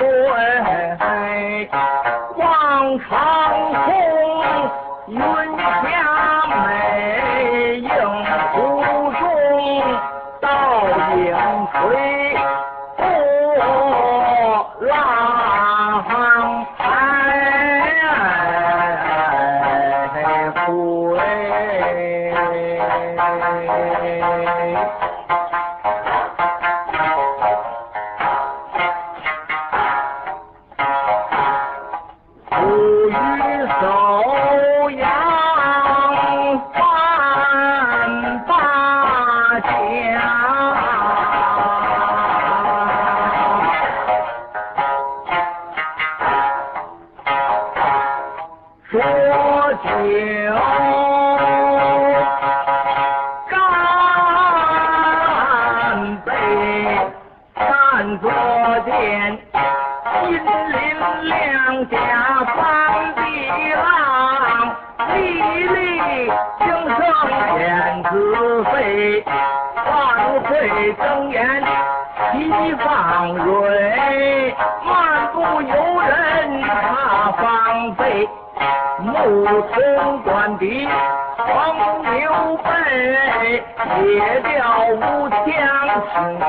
हुए हैं 浊酒干杯，干昨天金鳞两家翻地浪，粒粒精生天子妃，万岁睁眼齐放蕊，漫步游人踏芳菲。牧童短笛黄牛背，野调无腔轻口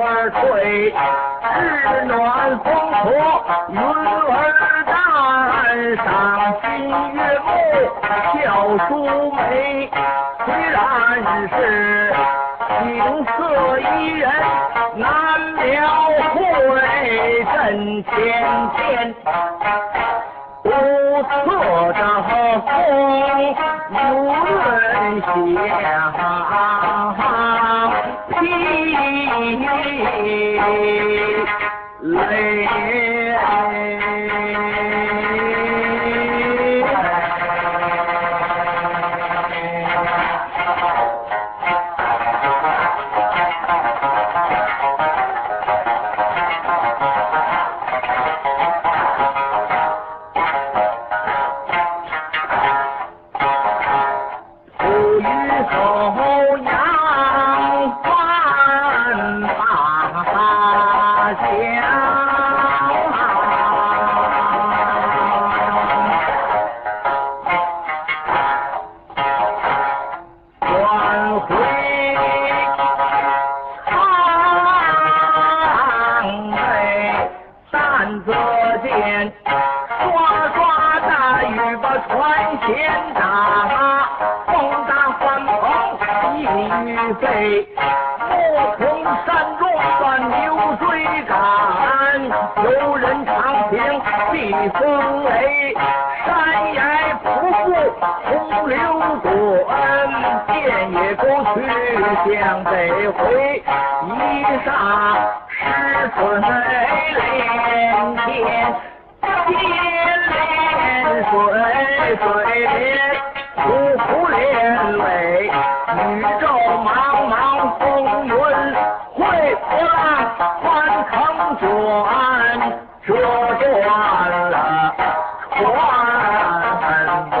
儿吹，日暖风和云儿淡，赏心悦目笑书眉，虽然是景色宜人难描绘，真天天。不测的风如润下披泪。赶，有人长平避风雷，山崖瀑布洪流滚，电野沟渠向北回，一霎十寸连天。天连水，水连湖，湖连尾，宇宙茫茫风云会波浪翻腾转，折断了船尾。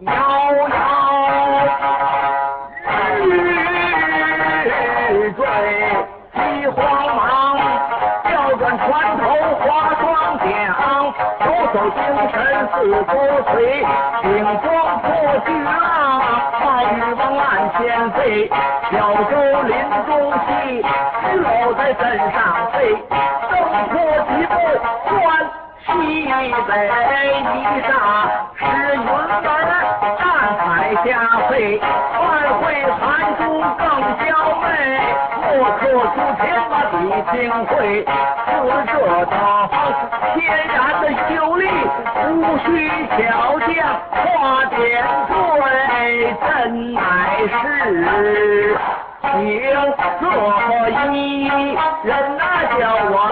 遥遥日坠手手精神似波水，顶风破巨浪，冒雨往岸前飞，小舟林中戏，落在身上飞，东坡几步转。西北一霎是云儿淡彩霞飞，二会寒暑更娇媚，莫可出天把地情会，是这道天然的秀丽，无需巧匠花点缀，真乃是景色宜人，那叫我。